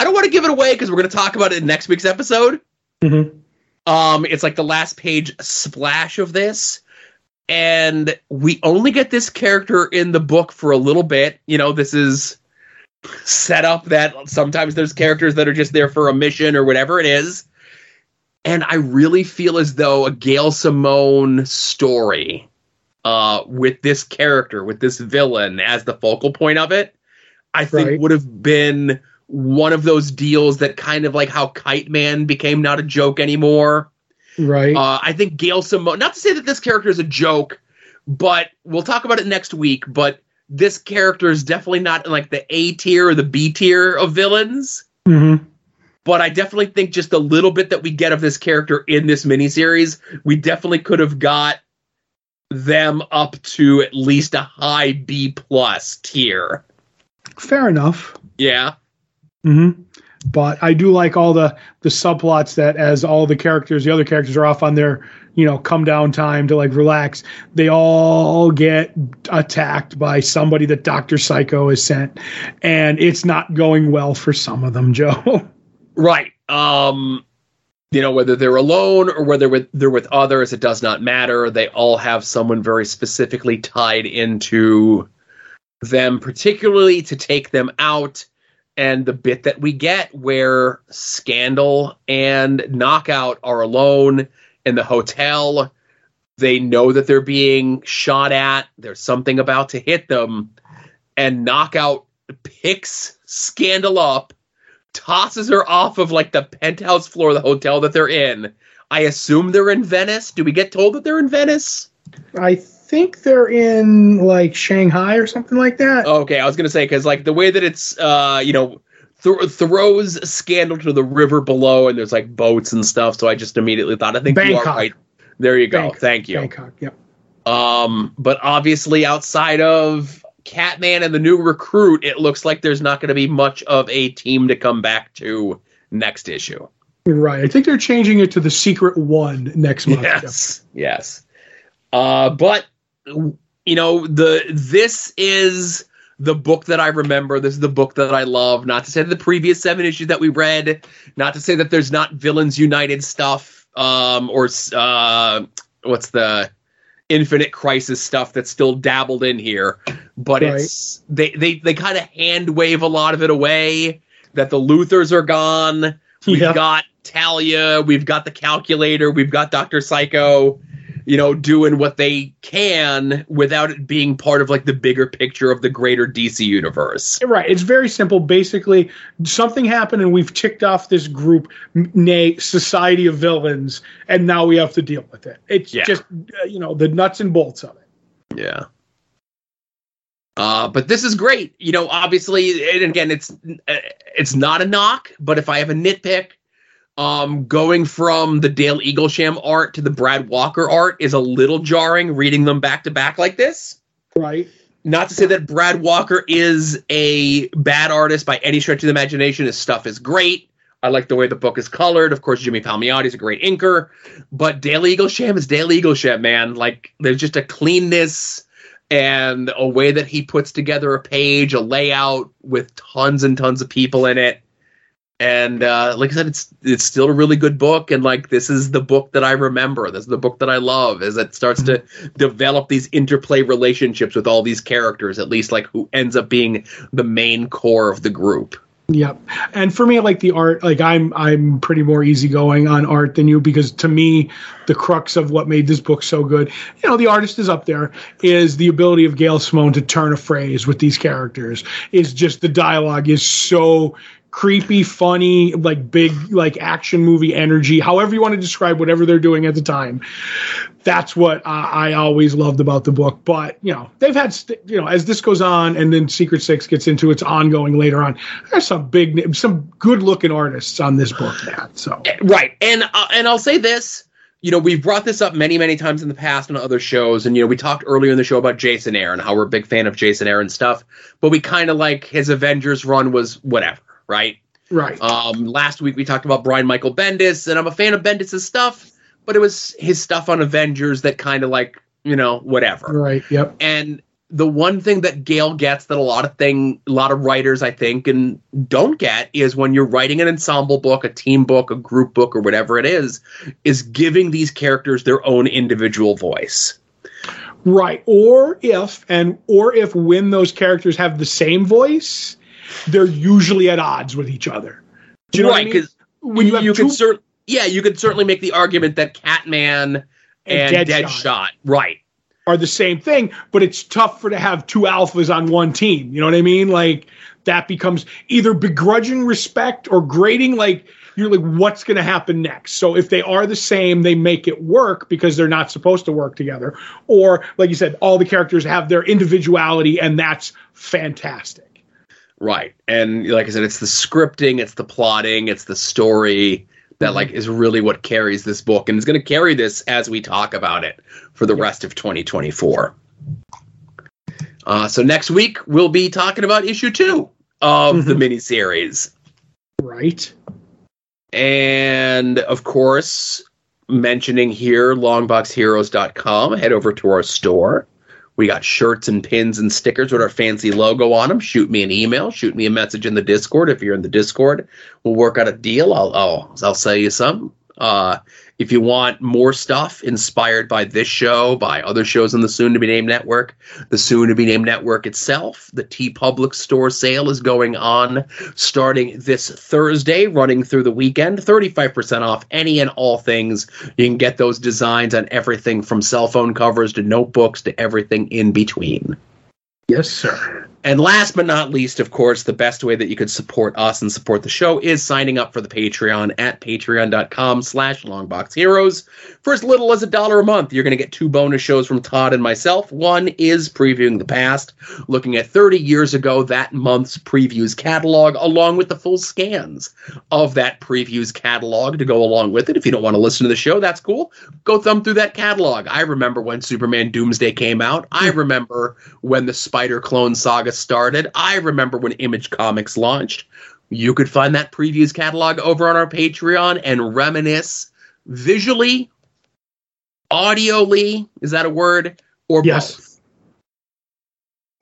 don't want to give it away because we're going to talk about it in next week's episode. hmm Um, it's like the last page splash of this, and we only get this character in the book for a little bit. You know, this is set up that sometimes there's characters that are just there for a mission or whatever it is. And I really feel as though a Gail Simone story uh, with this character, with this villain as the focal point of it, I think Right. would have been one of those deals that kind of like how Kite Man became not a joke anymore. Right. Uh, I think Gail Simone, not to say that this character is a joke, but we'll talk about it next week. But this character is definitely not in like the A tier or the B tier of villains. hmm But I definitely think just a little bit that we get of this character in this miniseries, we definitely could have got them up to at least a high B plus tier. Fair enough. Yeah. hmm But I do like all the the subplots that as all the characters, the other characters are off on their you know come down time to like relax. They all get attacked by somebody that Doctor Psycho has sent, and it's not going well for some of them, Joe. Right. Um you know whether they're alone or whether with, they're with others it does not matter. They all have someone very specifically tied into them particularly to take them out. And the bit that we get where Scandal and Knockout are alone in the hotel they know that they're being shot at. There's something about to hit them. And Knockout picks Scandal up tosses her off of like the penthouse floor of the hotel that they're in. I assume they're in Venice. Do we get told that they're in Venice? I think they're in like Shanghai or something like that. Okay, I was gonna say because like the way that it's uh you know th- throws scandal to the river below and there's like boats and stuff. So I just immediately thought I think you Bangkok. are right. There you go. Bangkok. Thank you. Bangkok. Yep. Um, but obviously outside of Catman and the new recruit, it looks like there's not going to be much of a team to come back to next issue. Right. I think they're changing it to the Secret One next month. Yes, yes. Uh, but you know the this is the book that I remember. This is the book that I love. Not to say that the previous seven issues that we read, not to say that there's not Villains United stuff, um, or uh, what's the Infinite Crisis stuff that's still dabbled in here, but Right. it's they they they kind of hand wave a lot of it away. That the Luthors are gone. We've Yeah. got Talia. We've got the calculator. We've got Doctor Psycho. You know, doing what they can without it being part of like the bigger picture of the greater DC universe. Right. It's very simple. Basically, something happened and we've ticked off this group, nay, society of villains, and now we have to deal with it. It's Yeah. just, uh, you know, the nuts and bolts of it. Yeah. Uh, but this is great. You know, obviously, and again, it's uh, it's not a knock, but if I have a nitpick, um, going from the Dale Eaglesham art to the Brad Walker art is a little jarring. Reading them back to back like this. Right. Not to say that Brad Walker is a bad artist by any stretch of the imagination. His stuff is great. I like the way the book is colored. Of course, Jimmy Palmiotti is a great inker, but Dale Eaglesham is Dale Eaglesham, man. Like there's just a cleanness and a way that he puts together a page, a layout with tons and tons of people in it. And uh, like I said, it's it's still a really good book, and like this is the book that I remember. This is the book that I love. As it starts to develop these interplay relationships with all these characters, at least like who ends up being the main core of the group. Yep. And for me, like the art. Like I'm, I'm pretty more easygoing on art than you because to me, the crux of what made this book so good, you know, the artist is up there, is the ability of Gail Simone to turn a phrase with these characters. Is just the dialogue is so creepy, funny, like big, like action movie energy, however you want to describe whatever they're doing at the time. That's what I, I always loved about the book. But, you know, they've had, st- you know, as this goes on and then Secret Six gets into its ongoing later on, there's some big, some good looking artists on this book, Matt. So, Right. And uh, and I'll say this, you know, we've brought this up many, many times in the past on other shows, and you know, we talked earlier in the show about Jason Aaron, how we're a big fan of Jason Aaron stuff, but we kind of like his Avengers run was whatever, right? right. Um, last week we talked about Brian Michael Bendis, and I'm a fan of Bendis' stuff, but it was his stuff on Avengers that kind of like, you know, whatever. right. Yep. And the one thing that Gail gets that a lot of thing, a lot of writers I think and don't get is when you're writing an ensemble book, a team book, a group book, or whatever it is, is giving these characters their own individual voice. Right. Or if and or if when those characters have the same voice, they're usually at odds with each other. Do you know right? what I mean? Because When you have you two could cer- yeah, you could certainly make the argument that Catman and, And Deadshot. Deadshot. right? are the same thing, but it's tough for to have two alphas on one team. You know what I mean? Like that becomes either begrudging respect or grading like you're like what's going to happen next. So if they are the same, they make it work because they're not supposed to work together. Or like you said, all the characters have their individuality and that's fantastic. Right. And like I said, it's the scripting, it's the plotting, it's the story that Mm-hmm. like is really what carries this book and is going to carry this as we talk about it for the rest of 2024. Uh, so next week we'll be talking about issue two of the Mhm. miniseries. Right? And of course, mentioning here longboxheroes.com, head over to our store. We got shirts and pins and stickers with our fancy logo on them. Shoot me an email, shoot me a message in the Discord if you're in the Discord. We'll work out a deal. I'll I'll, I'll sell you some. Uh, if you want more stuff inspired by this show, by other shows on the soon to be named network, the soon to be named network itself, the TeePublic store sale is going on starting this Thursday, running through the weekend. 35% off any and all things. You can get those designs on everything from cell phone covers to notebooks to everything in between. Yes, sir. And last but not least, of course, the best way that you could support us and support the show is signing up for the Patreon at patreon.com slash longboxheroes. For as little as a dollar a month, you're going to get two bonus shows from Todd and myself. One is previewing the past, looking at 30 years ago that month's previews catalog, along with the full scans of that previews catalog to go along with it. If you don't want to listen to the show, that's cool. Go thumb through that catalog. I remember when Superman Doomsday came out. I hmm. remember when the Spider Clone Saga started. I remember when Image Comics launched. You could find that previews catalog over on our Patreon and reminisce visually, audioly, is that a word? Or Yes. both.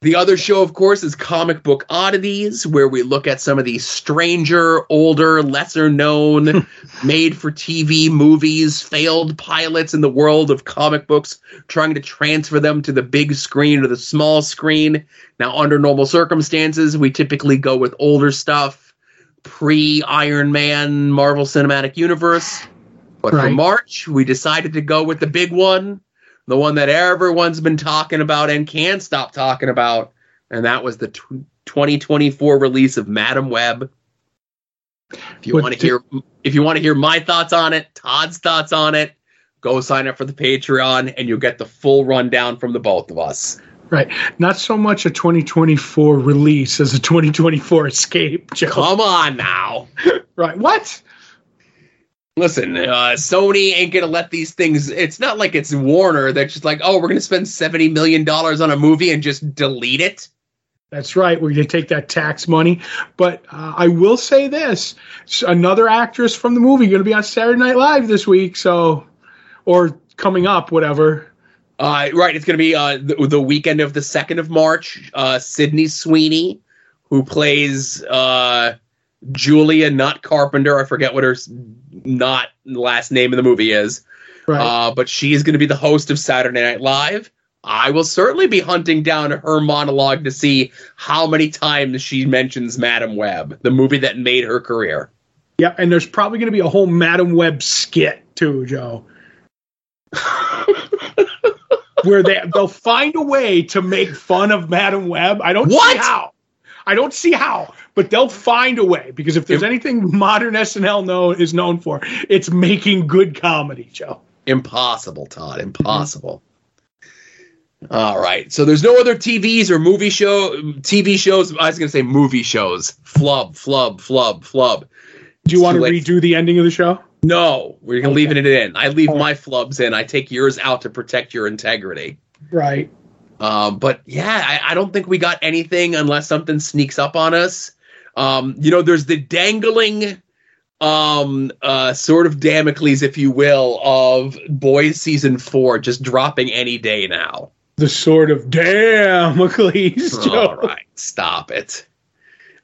The other show, of course, is Comic Book Oddities, where we look at some of these stranger, older, lesser known, made for TV movies, failed pilots in the world of comic books, trying to transfer them to the big screen or the small screen. Now, under normal circumstances, we typically go with older stuff, pre Iron Man, Marvel Cinematic Universe. But for March, we decided to go with the big one, the one that everyone's been talking about and can't stop talking about, and that was the tw 2024 release of Madame Web. If you want to hear, if you want to hear my thoughts on it, Todd's thoughts on it, go sign up for the Patreon, and you'll get the full rundown from the both of us. Right. Not so much a 2024 release as a 2024 escape, Joe. Come on now. Right. What? Listen, uh, Sony ain't gonna let these things. It's not like it's Warner that's just like, oh, we're gonna spend seventy million dollars on a movie and just delete it. That's right. We're going to take that tax money. But uh, I will say this another actress from the movie going to be on Saturday Night Live this week. So, or coming up, whatever. Uh, right, it's gonna be uh, the, the weekend of the second of March. Uh, Sydney Sweeney, who plays uh, Julia Not Carpenter. I forget what her not the last name in the movie is. Right. Uh, but she's going to be the host of Saturday Night Live. I will certainly be hunting down her monologue to see how many times she mentions Madame Web, the movie that made her career. Yeah, and there's probably going to be a whole Madame Web skit too, Joe. Where they they'll find a way to make fun of Madame Web. I don't What? see how. I don't see how, but they'll find a way because if there's anything modern SNL know, is known for, it's making good comedy, Joe. Impossible, Todd. Impossible. All right. So there's no other TVs or movie show TV shows. I was going to say movie shows. Flub, flub, flub, flub. Do you It's want to late. redo the ending of the show? No, we're going to leave it in. I leave my flubs in. I take yours out to protect your integrity. Right. Um, but yeah, I, I don't think we got anything unless something sneaks up on us. Um, you know, there's the dangling um uh sort of Damocles, if you will, of boys season four just dropping any day now. The sort of Damocles. All right, stop it.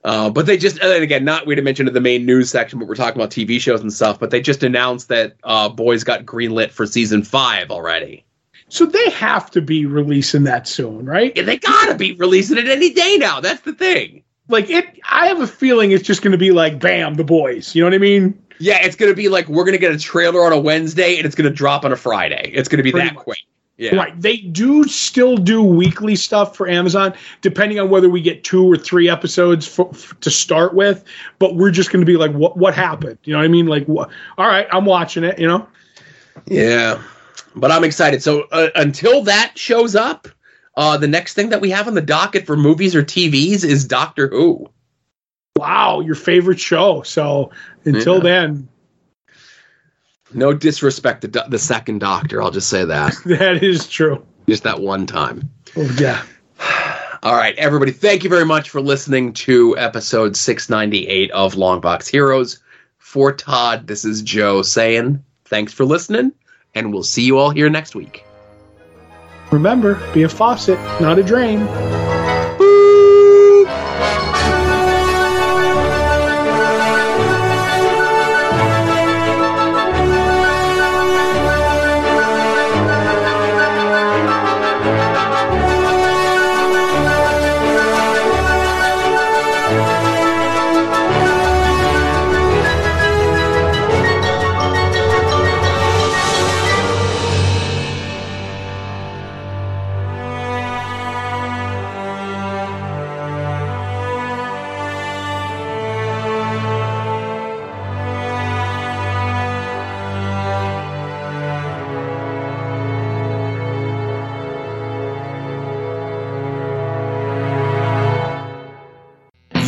Uh, but they just, and again, not we didn't mention in the main news section, but we're talking about TV shows and stuff. But they just announced that uh, Boys got greenlit for season five already. So they have to be releasing that soon, right? Yeah, they gotta be releasing it any day now. That's the thing. Like it, I have a feeling it's just going to be like, bam, the boys. You know what I mean? Yeah, it's gonna be like we're gonna get a trailer on a Wednesday and it's gonna drop on a Friday. It's gonna be Pretty that much. quick. Yeah. Right. They do still do weekly stuff for Amazon, depending on whether we get two or three episodes for, f to start with. But we're just going to be like, what what happened? You know what I mean? Like, what? All right, I'm watching it. You know? Yeah. But I'm excited. So uh, until that shows up, uh, the next thing that we have on the docket for movies or TVs is Doctor Who. Wow, your favorite show. So until Yeah. then, No disrespect to do- the second Doctor. I'll just say that. that is true. just that one time. Oh, yeah. All right, everybody, thank you very much for listening to episode 698 of Longbox Heroes. For Todd, this is Joe saying thanks for listening, and we'll see you all here next week. Remember, be a faucet, not a drain.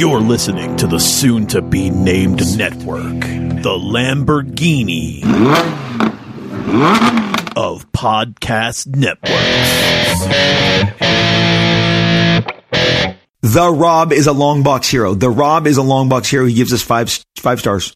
You're listening to the soon to be named network, the Lamborghini of podcast networks. The Rob is a long box hero. The Rob is a long box hero. He gives us five five stars.